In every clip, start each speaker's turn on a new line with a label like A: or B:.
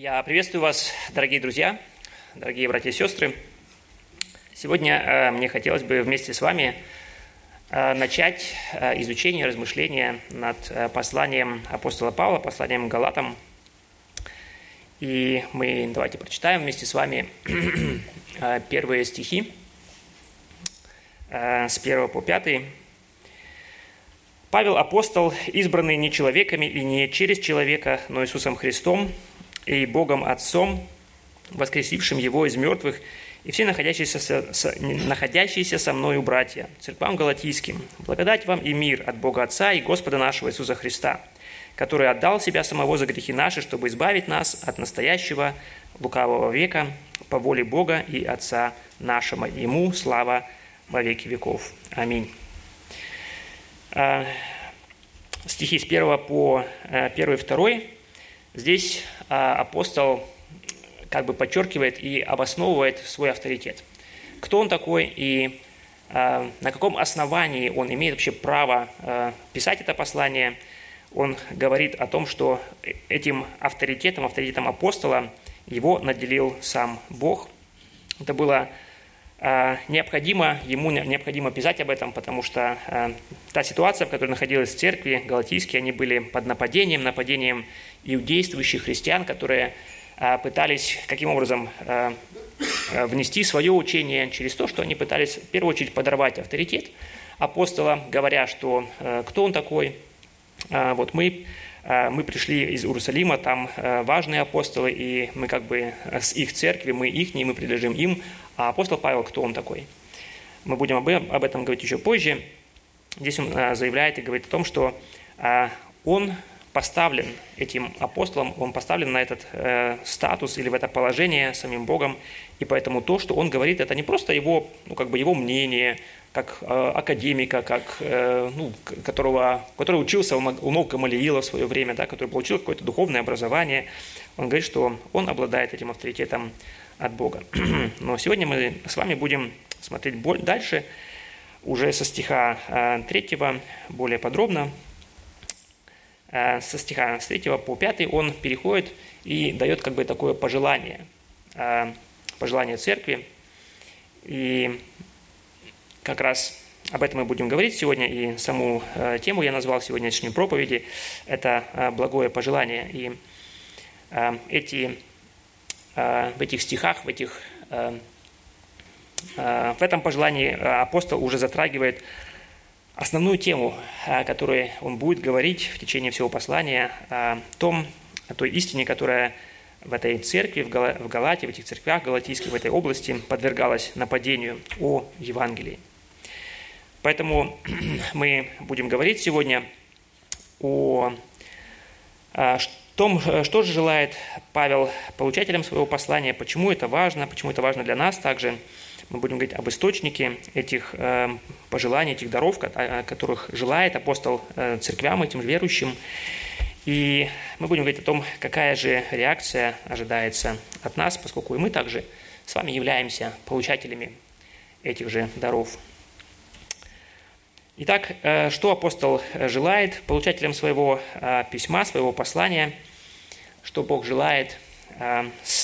A: Я приветствую вас, дорогие друзья, дорогие братья и сестры. Сегодня э, мне хотелось бы вместе с вами э, начать э, изучение, размышления над посланием апостола Павла, посланием Галатам. И мы давайте прочитаем вместе с вами первые стихи с 1 по 5. Павел апостол, избранный не человеками и не через человека, но Иисусом Христом – и Богом Отцом, воскресившим Его из мертвых, и все находящиеся со, находящиеся со мною братья, церквам галатийским, благодать вам и мир от Бога Отца и Господа нашего Иисуса Христа, который отдал себя самого за грехи наши, чтобы избавить нас от настоящего лукавого века по воле Бога и Отца нашего. Ему слава во веки веков. Аминь. А, стихи с 1 по 1 и 2 Здесь апостол как бы подчеркивает и обосновывает свой авторитет. Кто он такой и а, на каком основании он имеет вообще право а, писать это послание. Он говорит о том, что этим авторитетом, авторитетом апостола его наделил сам Бог. Это было необходимо, ему необходимо писать об этом, потому что та ситуация, в которой находилась церкви, галатийские, они были под нападением, нападением иудействующих христиан, которые а, пытались каким образом а, а, внести свое учение через то, что они пытались в первую очередь подорвать авторитет апостола, говоря, что кто он такой, вот мы, мы пришли из Иерусалима, там важные апостолы, и мы как бы с их церкви, мы их, мы принадлежим им, а апостол Павел, кто он такой? Мы будем об этом говорить еще позже. Здесь он заявляет и говорит о том, что он поставлен этим апостолом, он поставлен на этот э, статус или в это положение самим Богом, и поэтому то, что он говорит, это не просто его, ну, как бы его мнение, как э, академика, как, э, ну, которого, который учился у, ног Гамалиила в свое время, да, который получил какое-то духовное образование. Он говорит, что он обладает этим авторитетом от Бога. Но сегодня мы с вами будем смотреть дальше, уже со стиха 3 э, более подробно, со стиха с 3 по 5 он переходит и дает как бы такое пожелание, э, пожелание церкви. И как раз об этом мы будем говорить сегодня, и саму э, тему я назвал сегодняшней проповеди – это благое пожелание. И эти, в этих стихах, в, этих, в этом пожелании апостол уже затрагивает основную тему, о которой он будет говорить в течение всего послания, о том, о той истине, которая в этой церкви, в Галатии, в этих церквях галатийских, в этой области подвергалась нападению о Евангелии. Поэтому мы будем говорить сегодня о том, что же желает Павел получателям своего послания, почему это важно, почему это важно для нас также – мы будем говорить об источнике этих э, пожеланий, этих даров, которых желает апостол э, церквям, этим верующим. И мы будем говорить о том, какая же реакция ожидается от нас, поскольку и мы также с вами являемся получателями этих же даров. Итак, э, что апостол желает получателям своего письма, своего послания, что Бог желает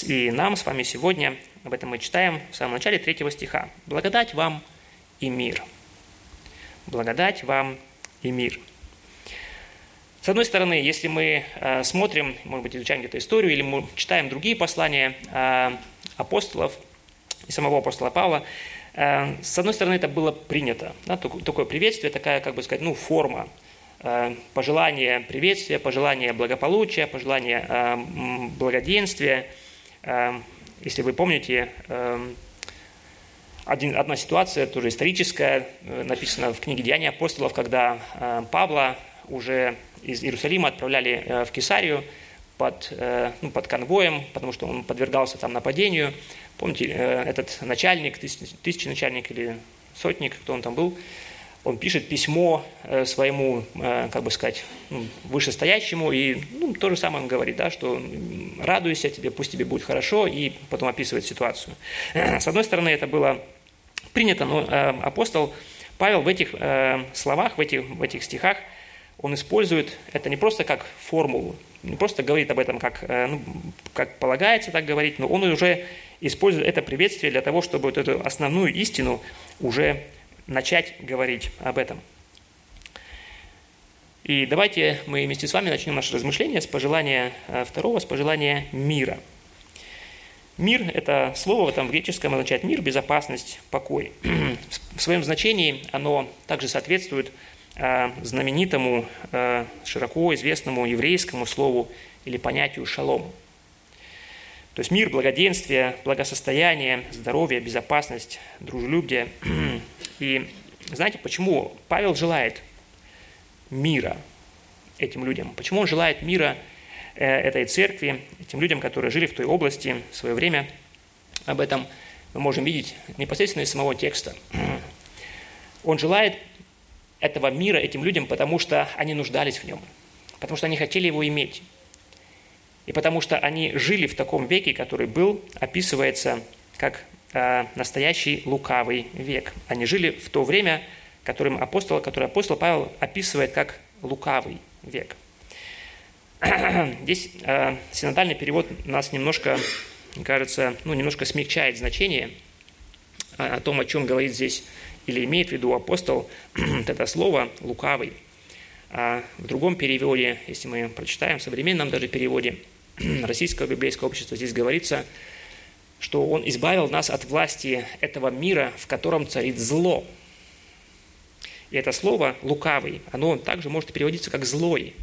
A: и нам с вами сегодня – об этом мы читаем в самом начале третьего стиха. «Благодать вам и мир». Благодать вам и мир. С одной стороны, если мы э, смотрим, может быть, изучаем где-то историю, или мы читаем другие послания э, апостолов и самого апостола Павла, э, с одной стороны, это было принято. Да, такое приветствие, такая, как бы сказать, ну, форма пожелание приветствия, пожелание благополучия, пожелание благоденствия, если вы помните, эм, один, одна ситуация, тоже историческая, э, написана в книге «Деяния апостолов», когда э, Павла уже из Иерусалима отправляли э, в Кесарию под, ну, под конвоем, потому что он подвергался там нападению. Помните, этот начальник, тысячи начальник или сотник, кто он там был, он пишет письмо э, своему, э, как бы сказать, ну, вышестоящему, и ну, то же самое он говорит, да, что радуйся тебе, пусть тебе будет хорошо, и потом описывает ситуацию. С одной стороны, это было принято, но э, апостол Павел в этих словах, в этих, в этих стихах, он использует это не просто как формулу, не просто говорит об этом, как, ну, как полагается так говорить, но он уже использует это приветствие для того, чтобы вот эту основную истину уже начать говорить об этом. И давайте мы вместе с вами начнем наше размышление с пожелания э, второго, с пожелания мира. Мир – это слово там в греческом означает мир, безопасность, покой. В своем значении оно также соответствует э, знаменитому, э, широко известному еврейскому слову или понятию «шалом». То есть мир, благоденствие, благосостояние, здоровье, безопасность, дружелюбие. И знаете, почему Павел желает мира этим людям. Почему он желает мира э, этой церкви, этим людям, которые жили в той области в свое время? Об этом мы можем видеть непосредственно из самого текста. Он желает этого мира этим людям, потому что они нуждались в нем, потому что они хотели его иметь. И потому что они жили в таком веке, который был, описывается как настоящий лукавый век. Они жили в то время, которым апостол, который апостол Павел описывает как лукавый век. Здесь э, синодальный перевод нас немножко, кажется, ну, немножко смягчает значение о, о том, о чем говорит здесь или имеет в виду апостол это слово «лукавый». А в другом переводе, если мы прочитаем, в современном даже переводе Российского библейского общества, здесь говорится, что Он избавил нас от власти этого мира, в котором царит зло – и это слово «лукавый», оно также может переводиться как «злой».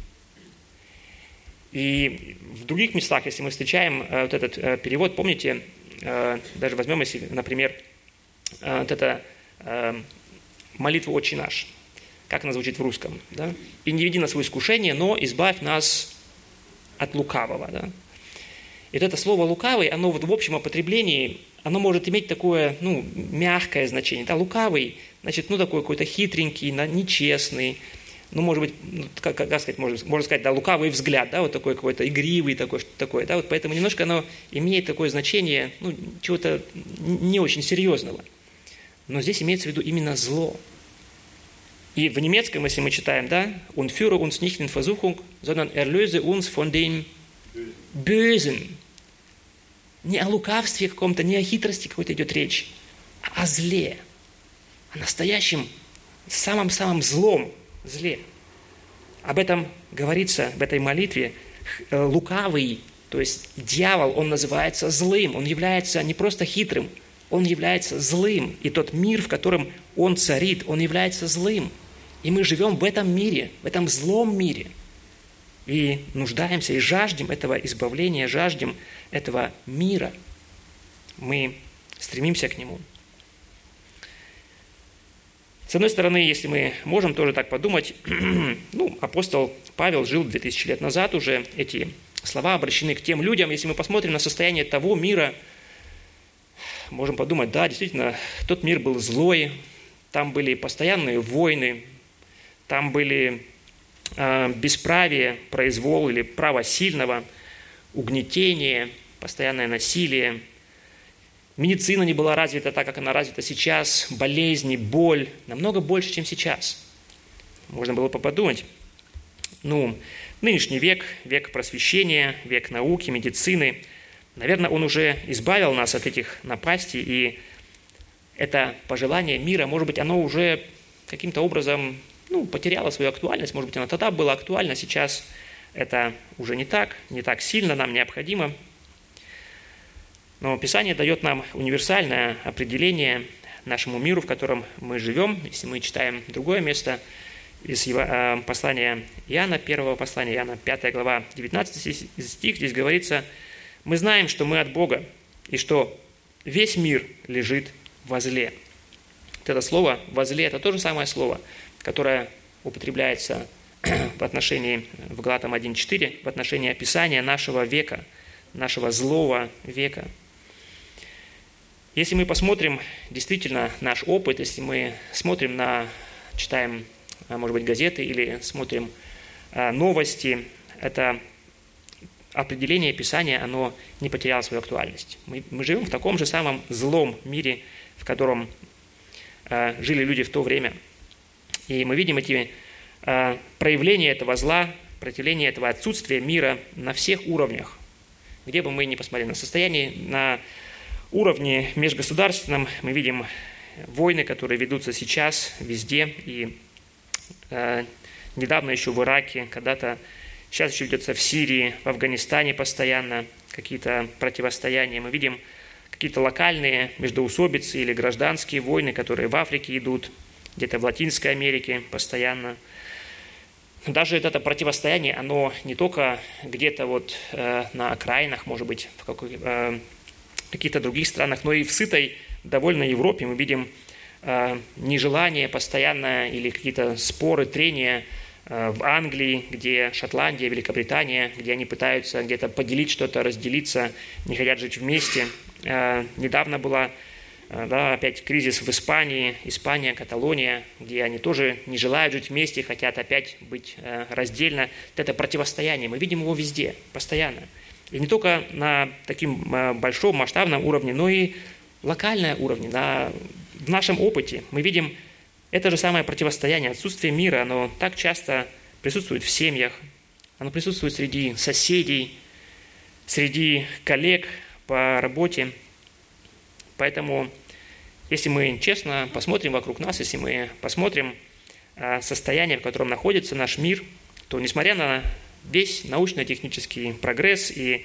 A: И в других местах, если мы встречаем э, вот этот э, перевод, помните, э, даже возьмем, если, например, вот это молитва «Отче наш», как она звучит в русском, да? «И не веди нас в искушение, но избавь нас от лукавого», да? И вот это слово «лукавый», оно вот в общем употреблении, оно может иметь такое, ну, мягкое значение. Да, лукавый, значит, ну, такой какой-то хитренький, нечестный, ну, может быть, ну, как, как сказать, можно, можно сказать, да, лукавый взгляд, да, вот такой какой-то игривый такой, что такое, да, вот поэтому немножко оно имеет такое значение, ну, чего-то не очень серьезного. Но здесь имеется в виду именно зло. И в немецком, если мы читаем, да, «Und führe uns nicht in Versuchung, sondern erlöse uns von dem Bösen». Не о лукавстве каком-то, не о хитрости какой-то идет речь, а о зле, о настоящем, самом-самом злом зле. Об этом говорится в этой молитве. Э, лукавый, то есть дьявол, он называется злым, он является не просто хитрым, он является злым. И тот мир, в котором он царит, он является злым. И мы живем в этом мире, в этом злом мире – и нуждаемся и жаждем этого избавления, жаждем этого мира. Мы стремимся к нему. С одной стороны, если мы можем тоже так подумать, ну, апостол Павел жил 2000 лет назад уже, эти слова обращены к тем людям. Если мы посмотрим на состояние того мира, можем подумать, да, действительно, тот мир был злой, там были постоянные войны, там были бесправие, произвол или право сильного, угнетение, постоянное насилие. Медицина не была развита так, как она развита сейчас, болезни, боль, намного больше, чем сейчас. Можно было бы подумать. Ну, нынешний век, век просвещения, век науки, медицины, наверное, он уже избавил нас от этих напастей, и это пожелание мира, может быть, оно уже каким-то образом ну, потеряла свою актуальность. Может быть, она тогда была актуальна, сейчас это уже не так, не так сильно нам необходимо. Но Писание дает нам универсальное определение нашему миру, в котором мы живем. Если мы читаем другое место из э, послания Иоанна, первого послания Иоанна, 5 глава, 19 стих, здесь говорится, «Мы знаем, что мы от Бога, и что весь мир лежит возле». Вот это слово «возле» – это то же самое слово – которая употребляется в отношении, в Галатам 1.4, в отношении описания нашего века, нашего злого века. Если мы посмотрим действительно наш опыт, если мы смотрим на, читаем, а, может быть, газеты или смотрим а, новости, это определение Писания, оно не потеряло свою актуальность. Мы, мы живем в таком же самом злом мире, в котором э, жили люди в то время – и мы видим эти э, проявления этого зла, проявление этого отсутствия мира на всех уровнях. Где бы мы ни посмотрели на состояние, на уровне межгосударственном мы видим войны, которые ведутся сейчас везде. И э, недавно еще в Ираке, когда-то сейчас еще ведется в Сирии, в Афганистане постоянно какие-то противостояния. Мы видим какие-то локальные междоусобицы или гражданские войны, которые в Африке идут, где-то в Латинской Америке постоянно. Даже это противостояние, оно не только где-то вот э, на окраинах, может быть, в э, каких-то других странах, но и в сытой довольно Европе мы видим э, нежелание постоянное или какие-то споры, трения в Англии, где Шотландия, Великобритания, где они пытаются где-то поделить что-то, разделиться, не хотят жить вместе. Недавно была да, опять кризис в Испании, Испания, Каталония, где они тоже не желают жить вместе, хотят опять быть раздельно. Вот это противостояние, мы видим его везде, постоянно. И не только на таким большом масштабном уровне, но и локальном уровне, на, в нашем опыте. Мы видим это же самое противостояние, отсутствие мира, оно так часто присутствует в семьях, оно присутствует среди соседей, среди коллег по работе. Поэтому, если мы честно посмотрим вокруг нас, если мы посмотрим а, состояние, в котором находится наш мир, то несмотря на весь научно-технический прогресс и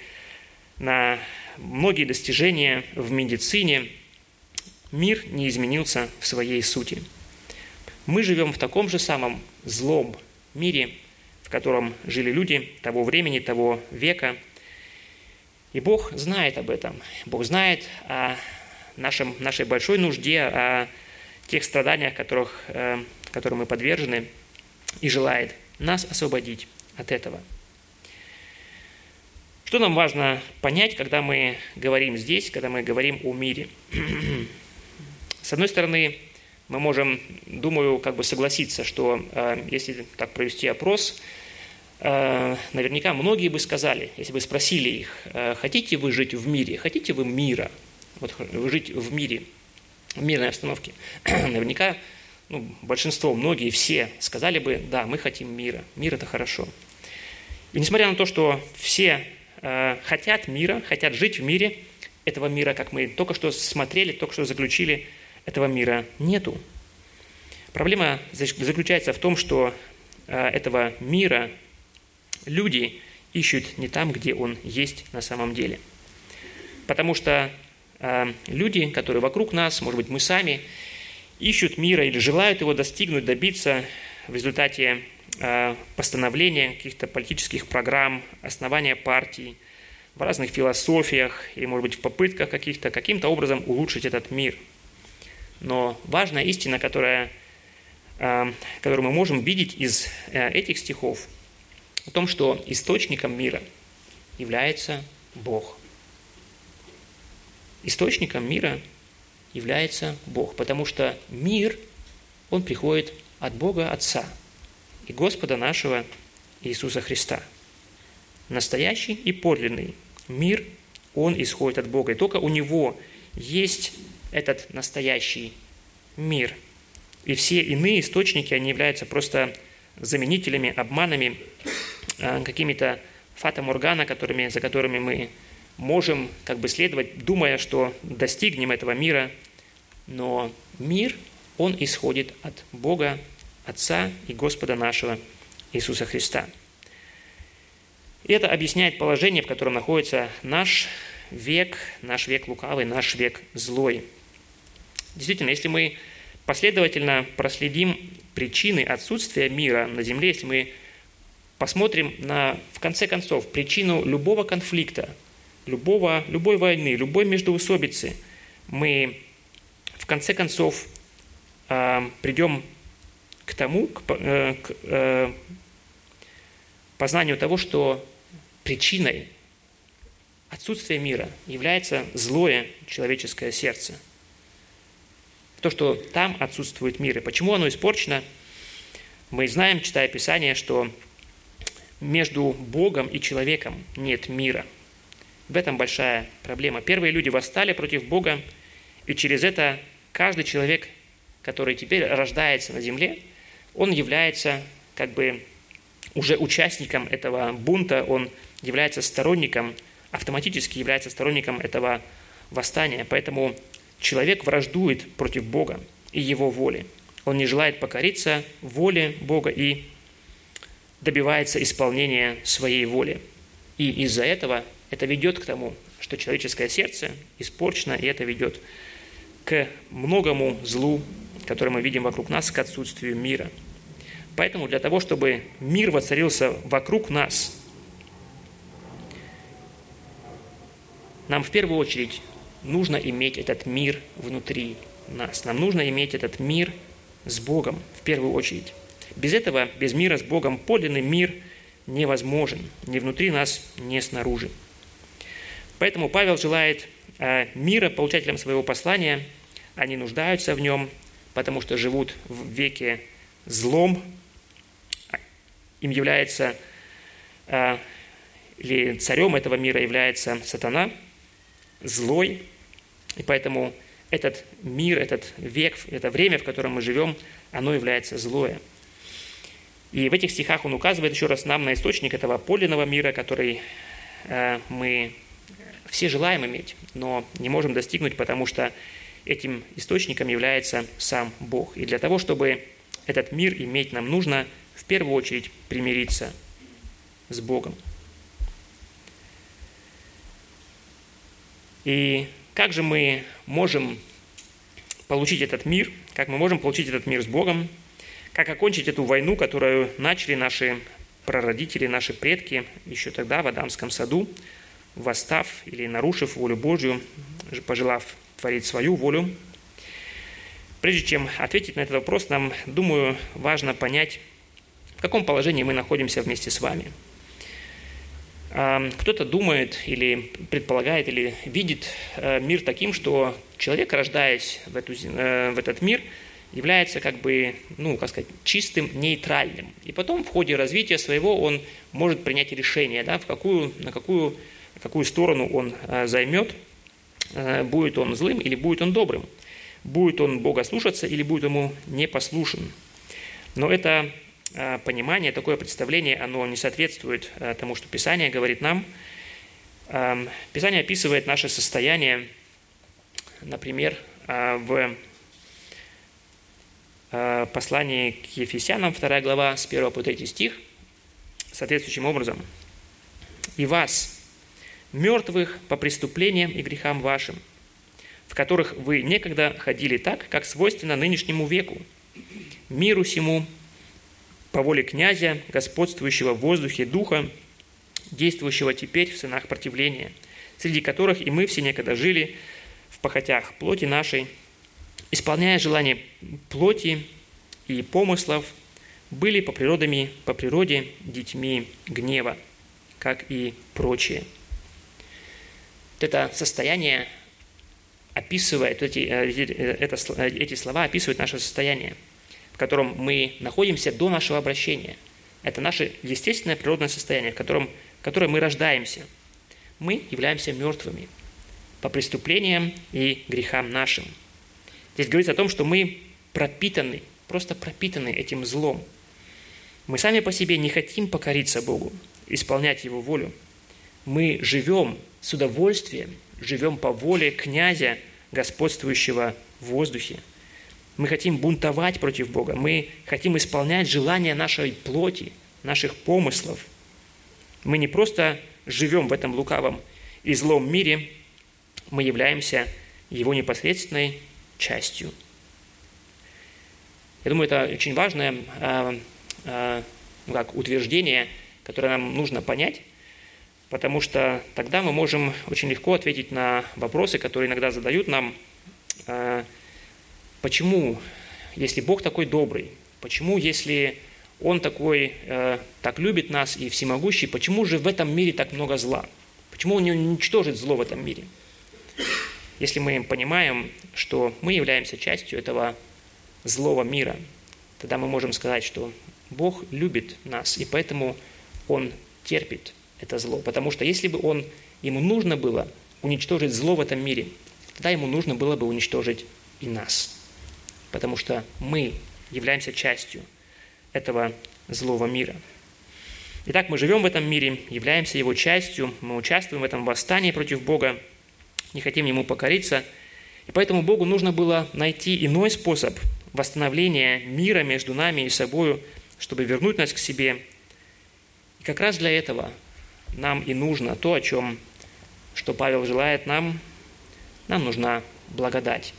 A: на многие достижения в медицине, мир не изменился в своей сути. Мы живем в таком же самом злом мире, в котором жили люди того времени, того века. И Бог знает об этом. Бог знает о нашем, нашей большой нужде, о тех страданиях, которых, э, которым мы подвержены, и желает нас освободить от этого – что нам важно понять, когда мы говорим здесь, когда мы говорим о мире? С одной стороны, мы можем, думаю, как бы согласиться, что э, если так провести опрос, э, наверняка многие бы сказали, если бы спросили их, хотите вы жить в мире, хотите вы мира, вот жить в мире, в мирной обстановке, наверняка ну, большинство, многие, все сказали бы, да, мы хотим мира, мир это хорошо. И несмотря на то, что все Э, хотят мира, хотят жить в мире. Этого мира, как мы только что смотрели, только что заключили, этого мира нету. Проблема заключается в том, что э, этого мира люди ищут не там, где он есть на самом деле. Потому что э, люди, которые вокруг нас, может быть, мы сами, ищут мира или желают его достигнуть, добиться в результате Э, постановления каких-то политических программ, основания партий, в разных философиях или, может быть, в попытках каких-то, каким-то образом улучшить этот мир. Но важная истина, которая, э, которую мы можем видеть из э, этих стихов, о том, что источником мира является Бог. Источником мира является Бог, потому что мир, он приходит от Бога Отца – и Господа нашего Иисуса Христа. Настоящий и подлинный мир, он исходит от Бога. И только у Него есть этот настоящий мир. И все иные источники, они являются просто заменителями, обманами, а, какими-то фата-моргана, которыми, за которыми мы можем как бы следовать, думая, что достигнем этого мира. Но мир, он исходит от Бога Отца и Господа нашего Иисуса Христа. И это объясняет положение, в котором находится наш век, наш век лукавый, наш век злой. Действительно, если мы последовательно проследим причины отсутствия мира на земле, если мы посмотрим на, в конце концов, причину любого конфликта, любого, любой войны, любой междоусобицы, мы в конце концов э, придем к тому, к, э, к э, познанию того, что причиной отсутствия мира является злое человеческое сердце. То, что там отсутствует мир. И почему оно испорчено, мы знаем, читая Писание, что между Богом и человеком нет мира. В этом большая проблема. Первые люди восстали против Бога, и через это каждый человек, который теперь рождается на земле, он является как бы уже участником этого бунта, он является сторонником, автоматически является сторонником этого восстания. Поэтому человек враждует против Бога и его воли. Он не желает покориться воле Бога и добивается исполнения своей воли. И из-за этого это ведет к тому, что человеческое сердце испорчено, и это ведет к многому злу, которое мы видим вокруг нас, к отсутствию мира. Поэтому для того, чтобы мир воцарился вокруг нас, нам в первую очередь нужно иметь этот мир внутри нас. Нам нужно иметь этот мир с Богом в первую очередь. Без этого, без мира с Богом, подлинный мир невозможен. Ни внутри нас, ни снаружи. Поэтому Павел желает э, мира получателям своего послания. Они нуждаются в нем, потому что живут в веке злом. Им является, э, или царем этого мира является сатана, злой. И поэтому этот мир, этот век, это время, в котором мы живем, оно является злое. И в этих стихах он указывает еще раз нам на источник этого подлинного мира, который э, мы все желаем иметь, но не можем достигнуть, потому что этим источником является сам Бог. И для того, чтобы этот мир иметь, нам нужно в первую очередь примириться с Богом. И как же мы можем получить этот мир, как мы можем получить этот мир с Богом, как окончить эту войну, которую начали наши прародители, наши предки еще тогда в Адамском саду, восстав или нарушив волю Божью, пожелав творить свою волю. Прежде чем ответить на этот вопрос, нам, думаю, важно понять, в каком положении мы находимся вместе с вами. Кто-то думает или предполагает, или видит э, мир таким, что человек, рождаясь в, эту, э, в этот мир – является как бы, ну, как сказать, чистым, нейтральным. И потом в ходе развития своего он может принять решение, да, в какую, на какую, какую сторону он э, займет, э, будет он злым или будет он добрым, будет он Бога слушаться или будет ему непослушен. Но это э, понимание, такое представление, оно не соответствует тому, что Писание говорит нам. Эм, Писание описывает наше состояние, например, в послании к Ефесянам, 2 глава, с 1 по 3 стих, соответствующим образом. «И вас, мертвых по преступлениям и грехам вашим, в которых вы некогда ходили так, как свойственно нынешнему веку, миру сему, по воле князя, господствующего в воздухе духа, действующего теперь в сынах противления, среди которых и мы все некогда жили в похотях плоти нашей, исполняя желания плоти и помыслов, были по, природами, по природе детьми гнева, как и прочие. Это состояние описывает, эти, э, это, эти слова описывают наше состояние, в котором мы находимся до нашего обращения. Это наше естественное природное состояние, в котором, в котором мы рождаемся. Мы являемся мертвыми по преступлениям и грехам нашим – Здесь говорится о том, что мы пропитаны, просто пропитаны этим злом. Мы сами по себе не хотим покориться Богу, исполнять Его волю. Мы живем с удовольствием, живем по воле князя, господствующего в воздухе. Мы хотим бунтовать против Бога, мы хотим исполнять желания нашей плоти, наших помыслов. Мы не просто живем в этом лукавом и злом мире, мы являемся его непосредственной частью. Я думаю, это очень важное э, э, как утверждение, которое нам нужно понять, потому что тогда мы можем очень легко ответить на вопросы, которые иногда задают нам, э, почему, если Бог такой добрый, почему, если Он такой, так любит нас и всемогущий, почему же в этом мире так много зла? Почему Он не уничтожит зло в этом мире? Если мы понимаем, что мы являемся частью этого злого мира, тогда мы можем сказать, что Бог любит нас, и поэтому Он терпит это зло. Потому что если бы Он, Ему нужно было уничтожить зло в этом мире, тогда Ему нужно было бы уничтожить и нас. Потому что мы являемся частью этого злого мира. Итак, мы живем в этом мире, являемся его частью, мы участвуем в этом восстании против Бога, не хотим ему покориться, и поэтому Богу нужно было найти иной способ восстановления мира между нами и собою, чтобы вернуть нас к себе. И как раз для этого нам и нужно то, о чем, что Павел желает нам, нам нужна благодать.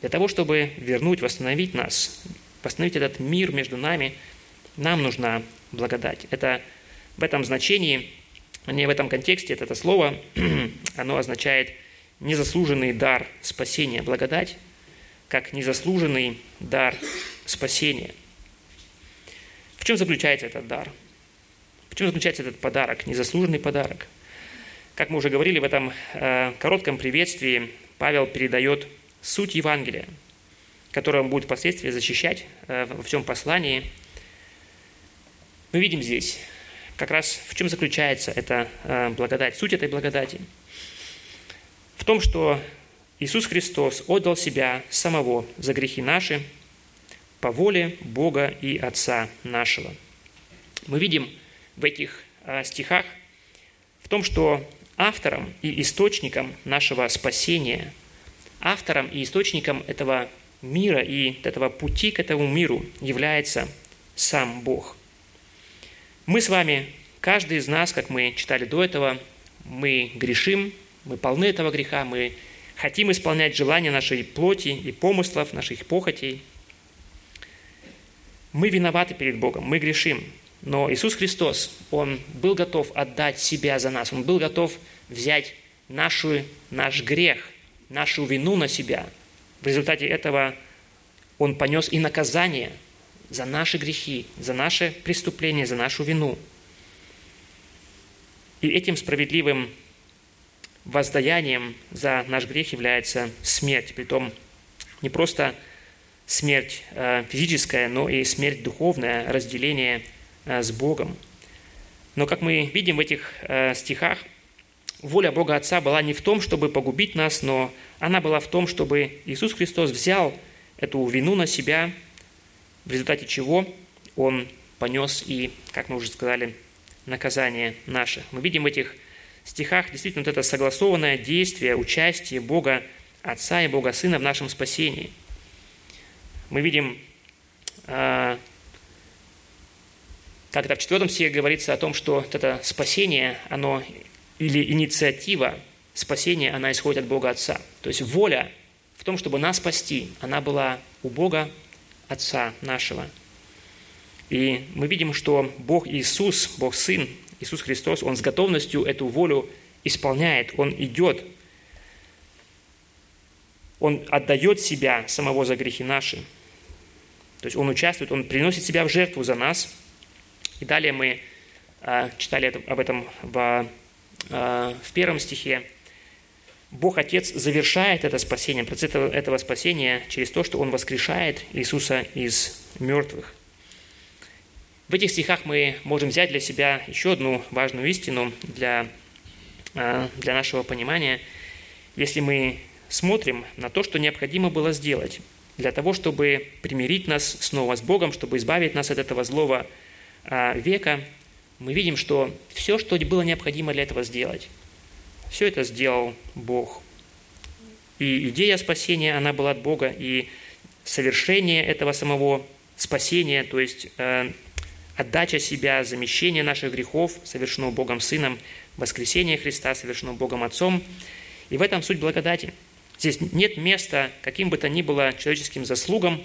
A: Для того, чтобы вернуть, восстановить нас, восстановить этот мир между нами, нам нужна благодать. Это в этом значении, не в этом контексте, это, это слово, оно означает незаслуженный дар спасения, благодать, как незаслуженный дар спасения. В чем заключается этот дар? Чем заключается этот подарок, незаслуженный подарок? Как мы уже говорили в этом э, коротком приветствии, Павел передает суть Евангелия, которое он будет впоследствии защищать э, во всем послании. Мы видим здесь как раз в чем заключается эта э, благодать, суть этой благодати. В том, что Иисус Христос отдал Себя самого за грехи наши по воле Бога и Отца нашего. Мы видим в этих э, стихах в том, что автором и источником нашего спасения – автором и источником этого мира и этого пути к этому миру является сам Бог. Мы с вами, каждый из нас, как мы читали до этого, мы грешим, мы полны этого греха, мы хотим исполнять желания нашей плоти и помыслов, наших похотей. Мы виноваты перед Богом, мы грешим. Но Иисус Христос, Он был готов отдать себя за нас, Он был готов взять нашу, наш грех – нашу вину на себя. В результате этого Он понес и наказание за наши грехи, за наши преступления, за нашу вину. И этим справедливым воздаянием за наш грех является смерть. Притом не просто смерть э, физическая, но и смерть духовная, разделение с Богом. Но как мы видим в этих э, стихах, воля Бога Отца была не в том, чтобы погубить нас, но она была в том, чтобы Иисус Христос взял эту вину на себя, в результате чего Он понес и, как мы уже сказали, наказание наше. Мы видим в этих стихах действительно вот это согласованное действие, участие Бога Отца и Бога Сына в нашем спасении. Мы видим, а, это в четвертом стихе говорится о том, что вот это спасение, оно или инициатива спасения, она исходит от Бога Отца. То есть воля в том, чтобы нас спасти, она была у Бога Отца нашего. И мы видим, что Бог Иисус, Бог Сын, Иисус Христос, Он с готовностью эту волю исполняет, Он идет, Он отдает себя самого за грехи наши. То есть Он участвует, Он приносит себя в жертву за нас. И далее мы а, читали об этом в Э, в первом стихе, Бог Отец завершает это спасение, процесс этого спасения через то, что Он воскрешает Иисуса из мертвых. В этих стихах мы можем взять для себя еще одну важную истину для, э, для нашего понимания. Если мы смотрим на то, что необходимо было сделать для того, чтобы примирить нас снова с Богом, чтобы избавить нас от этого злого века, мы видим, что все, что было необходимо для этого сделать, все это сделал Бог. И идея спасения, она была от Бога, и совершение этого самого спасения, то есть э, отдача себя, замещение наших грехов, совершено Богом Сыном, воскресение Христа, совершено Богом Отцом. И в этом суть благодати. Здесь нет места каким бы то ни было человеческим заслугам,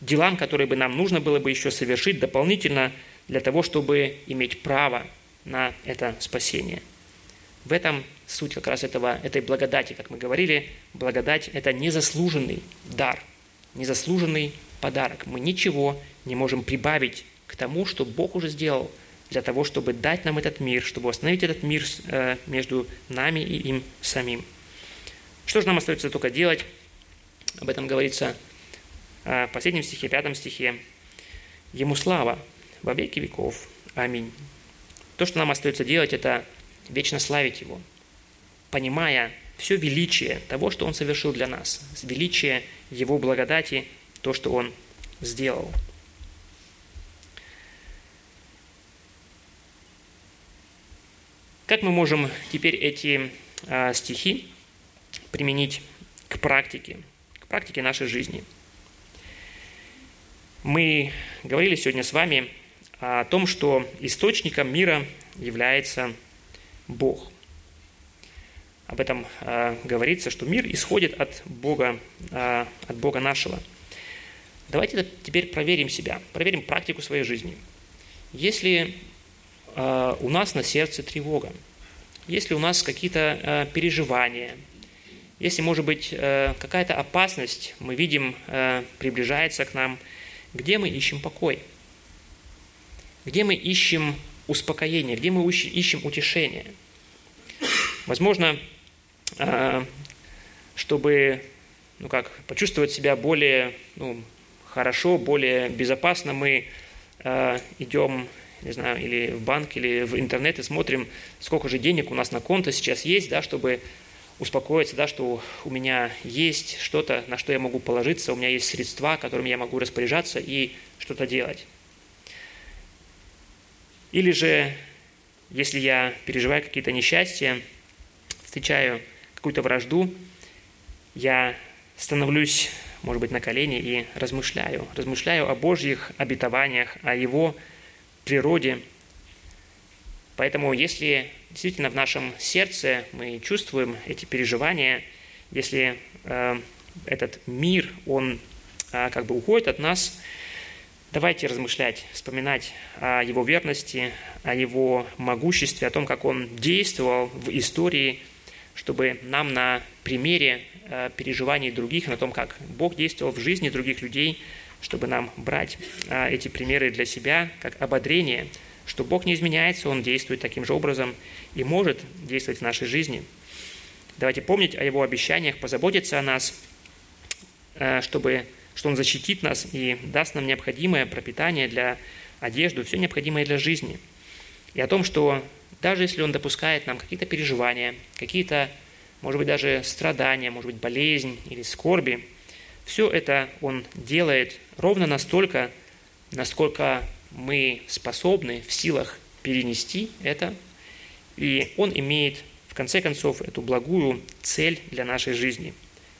A: делам, которые бы нам нужно было бы еще совершить дополнительно – для того, чтобы иметь право на это спасение. В этом суть как раз этого, этой благодати, как мы говорили. Благодать – это незаслуженный дар, незаслуженный подарок. Мы ничего не можем прибавить к тому, что Бог уже сделал для того, чтобы дать нам этот мир, чтобы остановить этот мир э, между нами и им самим. Что же нам остается только делать? Об этом говорится Э, в последнем стихе, пятом стихе. Ему слава во веки веков. Аминь. То, что нам остается делать, это вечно славить Его, понимая все величие того, что Он совершил для нас, величие Его благодати, то, что Он сделал. Как мы можем теперь эти э, стихи применить к практике, к практике нашей жизни – мы говорили сегодня с вами о том, что источником мира является Бог. Об этом э, говорится, что мир исходит от Бога, э, от Бога нашего. Давайте теперь проверим себя, проверим практику своей жизни. Если э, у нас на сердце тревога, если у нас какие-то э, переживания, если, может быть, э, какая-то опасность мы видим э, приближается к нам, где мы ищем покой? Где мы ищем успокоение? Где мы ищем утешение? Возможно, а, чтобы ну как, почувствовать себя более ну, хорошо, более безопасно, мы э, идем, не знаю, или в банк, или в интернет и смотрим, сколько же денег у нас на конто сейчас есть, да, чтобы успокоиться, да, что у меня есть что-то, на что я могу положиться, у меня есть средства, которыми я могу распоряжаться и что-то делать. Или же, если я переживаю какие-то несчастья, встречаю какую-то вражду, я становлюсь, может быть, на колени и размышляю. Размышляю о Божьих обетованиях, о Его природе. Поэтому, если действительно в нашем сердце мы чувствуем эти переживания, если э, этот мир, он э, как бы уходит от нас, давайте размышлять, вспоминать о Его верности, о Его могуществе, о том, как Он действовал в истории – чтобы нам на примере э, переживаний других, на том, как Бог действовал в жизни других людей, чтобы нам брать э, эти примеры для себя как ободрение, что Бог не изменяется, Он действует таким же образом и может действовать в нашей жизни. Давайте помнить о Его обещаниях, позаботиться о нас, э, чтобы, что Он защитит нас и даст нам необходимое пропитание для одежды, все необходимое для жизни. И о том, что даже если он допускает нам какие-то переживания, какие-то, может быть, даже страдания, может быть, болезнь или скорби, все это он делает ровно настолько, насколько мы способны в силах перенести это, и он имеет, в конце концов, эту благую цель для нашей жизни.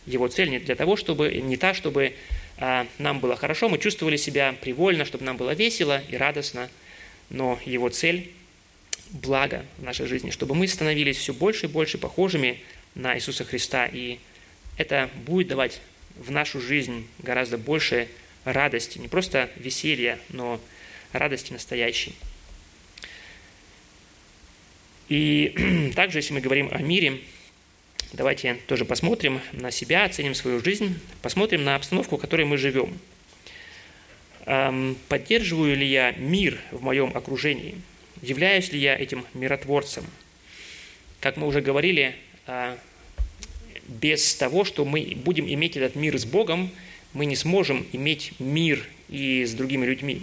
A: Его цель не для того, чтобы, не та, чтобы а, нам было хорошо, мы чувствовали себя привольно, чтобы нам было весело и радостно, но его цель благо в нашей жизни, чтобы мы становились все больше и больше похожими на Иисуса Христа. И это будет давать в нашу жизнь гораздо больше радости, не просто веселья, но радости настоящей. И также, если мы говорим о мире, давайте тоже посмотрим на себя, оценим свою жизнь, посмотрим на обстановку, в которой мы живем. Поддерживаю ли я мир в моем окружении – Являюсь ли я этим миротворцем? Как мы уже говорили, а, без того, что мы будем иметь этот мир с Богом, мы не сможем иметь мир и с другими людьми.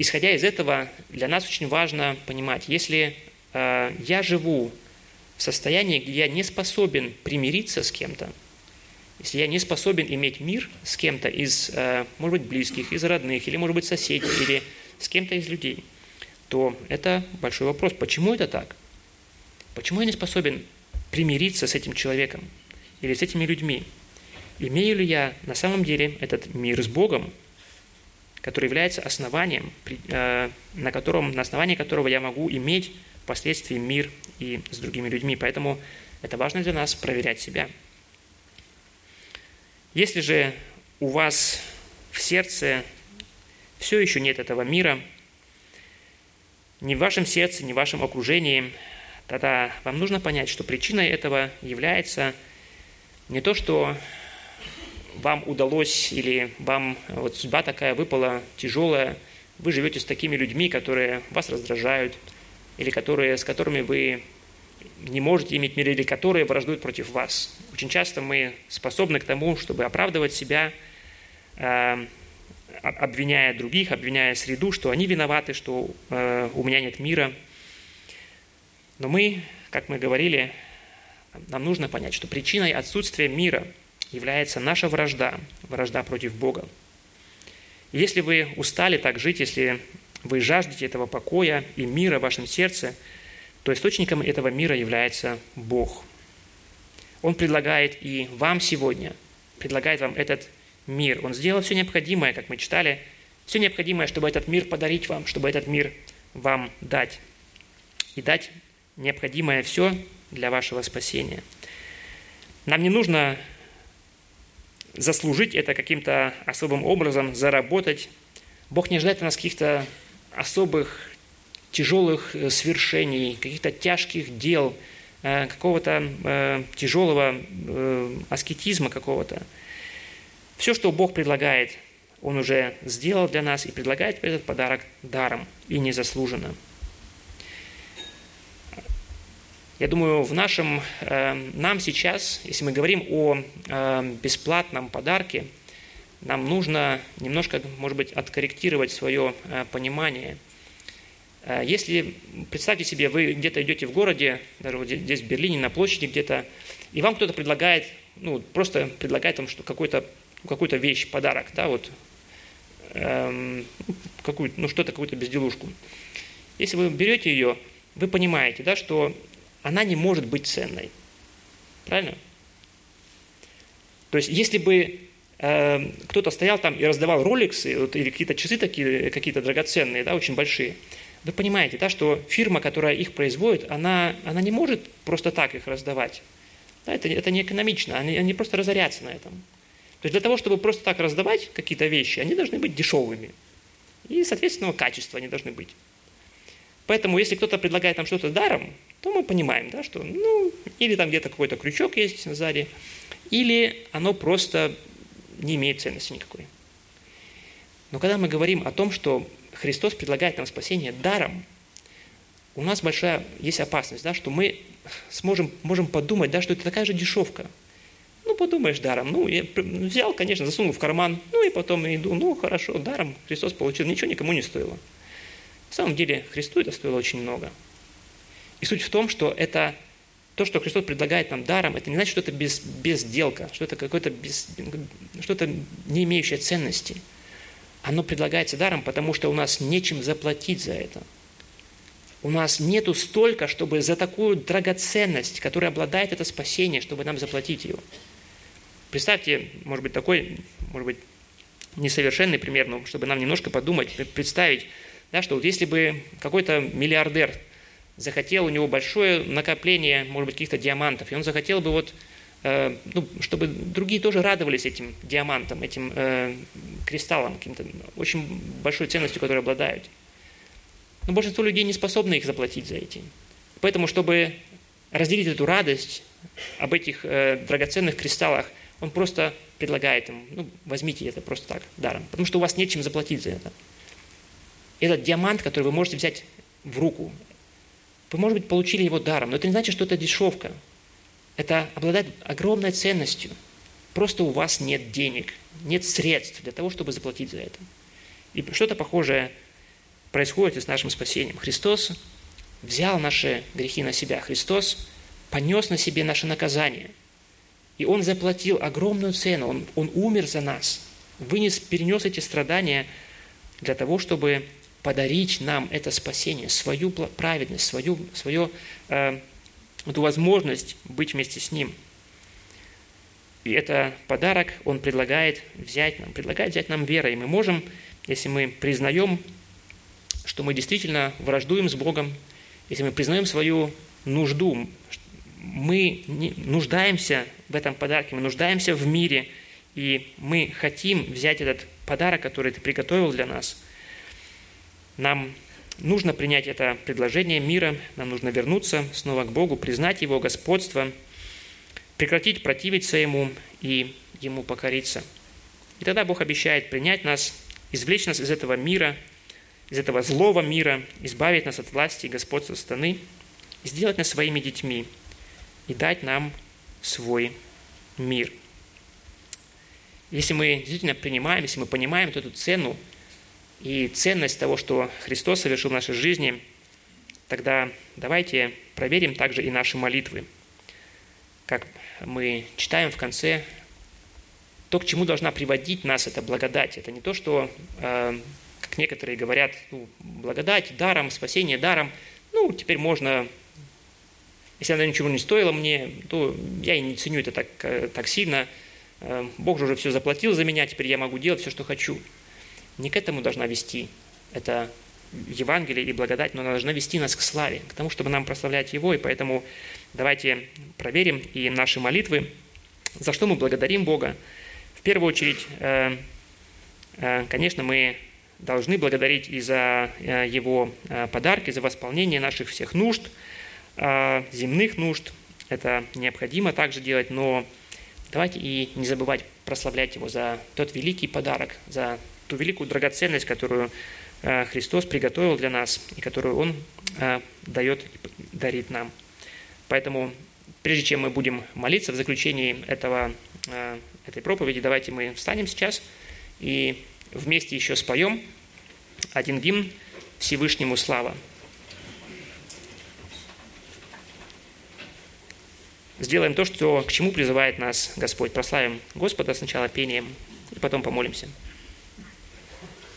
A: Исходя из этого, для нас очень важно понимать, если а, я живу в состоянии, где я не способен примириться с кем-то, если я не способен иметь мир с кем-то из, а, может быть, близких, из родных, или, может быть, соседей, или с кем-то из людей – то это большой вопрос. Почему это так? Почему я не способен примириться с этим человеком или с этими людьми? Имею ли я на самом деле этот мир с Богом, который является основанием, э, на, котором, на основании которого я могу иметь впоследствии мир и с другими людьми. Поэтому это важно для нас проверять себя. Если же у вас в сердце все еще нет этого мира – ни в вашем сердце, ни в вашем окружении, тогда вам нужно понять, что причиной этого является не то, что вам удалось или вам вот судьба такая выпала тяжелая, вы живете с такими людьми, которые вас раздражают, или которые, с которыми вы не можете иметь мир, или которые враждуют против вас. Очень часто мы способны к тому, чтобы оправдывать себя, э, обвиняя других, обвиняя среду, что они виноваты, что э, у меня нет мира. Но мы, как мы говорили, нам нужно понять, что причиной отсутствия мира является наша вражда, вражда против Бога. если вы устали так жить, если вы жаждете этого покоя и мира в вашем сердце, то источником этого мира является Бог. Он предлагает и вам сегодня, предлагает вам этот мир. Он сделал все необходимое, как мы читали, все необходимое, чтобы этот мир подарить вам, чтобы этот мир вам дать. И дать необходимое все для вашего спасения. Нам не нужно заслужить это каким-то особым образом, заработать. Бог не ожидает от нас каких-то особых тяжелых э, свершений, каких-то тяжких дел, э, какого-то э, тяжелого аскетизма какого-то. Все, что Бог предлагает, Он уже сделал для нас и предлагает этот подарок даром и незаслуженно. Я думаю, в нашем, нам сейчас, если мы говорим о бесплатном подарке, нам нужно немножко, может быть, откорректировать свое понимание – Э, если, представьте себе, вы где-то идете в городе, даже вот здесь в Берлине, на площади где-то, и вам кто-то предлагает, ну, просто предлагает вам что какой-то, какую-то вещь, подарок, да, вот, эм, какую ну, что-то, какую-то безделушку. Если вы берете ее, вы понимаете, да, что она не может быть ценной. Правильно? То есть, если бы э, кто-то стоял там и раздавал роликсы вот, или какие-то часы такие, какие-то драгоценные, да, очень большие – вы понимаете, да, что фирма, которая их производит, она, она не может просто так их раздавать. Да, это, это не экономично, они, они просто разорятся на этом. То есть для того, чтобы просто так раздавать какие-то вещи, они должны быть дешевыми. И, соответственно, качества они должны быть. Поэтому, если кто-то предлагает нам что-то даром, то мы понимаем, да, что ну, или там где-то какой-то крючок есть сзади, или оно просто не имеет ценности никакой. Но когда мы говорим о том, что Христос предлагает нам спасение даром, у нас большая есть опасность, да, что мы сможем, можем подумать, да, что это такая же дешевка. Ну, подумаешь, даром. Ну, я взял, конечно, засунул в карман, ну, и потом иду, ну, хорошо, даром Христос получил, ничего никому не стоило. На самом деле, Христу это стоило очень много. И суть в том, что это то, что Христос предлагает нам даром, это не значит, что это без, безделка, что это какое-то без, что-то не имеющее ценности – оно предлагается даром, потому что у нас нечем заплатить за это. У нас нету столько, чтобы за такую драгоценность, которая обладает это спасение, чтобы нам заплатить ее. Представьте, может быть, такой, может быть, несовершенный пример, но чтобы нам немножко подумать, представить, да, что вот если бы какой-то миллиардер захотел, у него большое накопление, может быть, каких-то диамантов, и он захотел бы вот Э, ну, чтобы другие тоже радовались этим диамантам, этим э, кристаллам, каким-то очень большой ценностью, которой обладают. Но большинство людей не способны их заплатить за эти. Поэтому, чтобы разделить эту радость об этих э, драгоценных кристаллах, он просто предлагает им, ну, возьмите это просто так, даром, потому что у вас нечем заплатить за это. Этот диамант, который вы можете взять в руку, вы, может быть, получили его даром, но это не значит, что это дешевка – это обладает огромной ценностью. Просто у вас нет денег, нет средств для того, чтобы заплатить за это. И что-то похожее происходит и с нашим спасением. Христос взял наши грехи на себя. Христос понес на себе наше наказание. И Он заплатил огромную цену. Он, он умер за нас. Вынес, перенес эти страдания для того, чтобы подарить нам это спасение, свою праведность, свою, свое э, эту возможность быть вместе с Ним. И это подарок Он предлагает взять нам, предлагает взять нам верой. И мы можем, если мы признаем, что мы действительно враждуем с Богом, если мы признаем свою нужду, мы нуждаемся в этом подарке, мы нуждаемся в мире, и мы хотим взять этот подарок, который Ты приготовил для нас. Нам нужно принять это предложение мира, нам нужно вернуться снова к Богу, признать Его господство, прекратить противиться Ему и Ему покориться. И тогда Бог обещает принять нас, извлечь нас из этого мира, из этого злого мира, избавить нас от власти и господства страны, сделать нас своими детьми и дать нам свой мир. Если мы действительно принимаем, если мы понимаем эту цену и ценность того, что Христос совершил в нашей жизни, тогда давайте проверим также и наши молитвы. Как мы читаем в конце, то, к чему должна приводить нас эта благодать. Это не то, что, э, как некоторые говорят, ну, благодать даром, спасение даром. Ну, теперь можно Если она ничего не стоила мне, то я и не ценю это так, э, так сильно. Э, Бог же уже все заплатил за меня, теперь я могу делать все, что хочу. Не к этому должна вести это Евангелие и благодать, но она должна вести нас к славе, к тому, чтобы нам прославлять Его. И поэтому давайте проверим и наши молитвы, за что мы благодарим Бога. В первую очередь, э, конечно, мы должны благодарить и за Его подарки, за восполнение наших всех нужд – земных нужд. Это необходимо также делать, но давайте и не забывать прославлять Его за тот великий подарок, за ту великую драгоценность, которую а, Христос приготовил для нас и которую Он а, дает и дарит нам. Поэтому, прежде чем мы будем молиться в заключении этого, этой проповеди, давайте мы встанем сейчас и вместе еще споем один гимн Всевышнему слава. сделаем то, что, к чему призывает нас Господь. Прославим Господа сначала пением, и потом помолимся.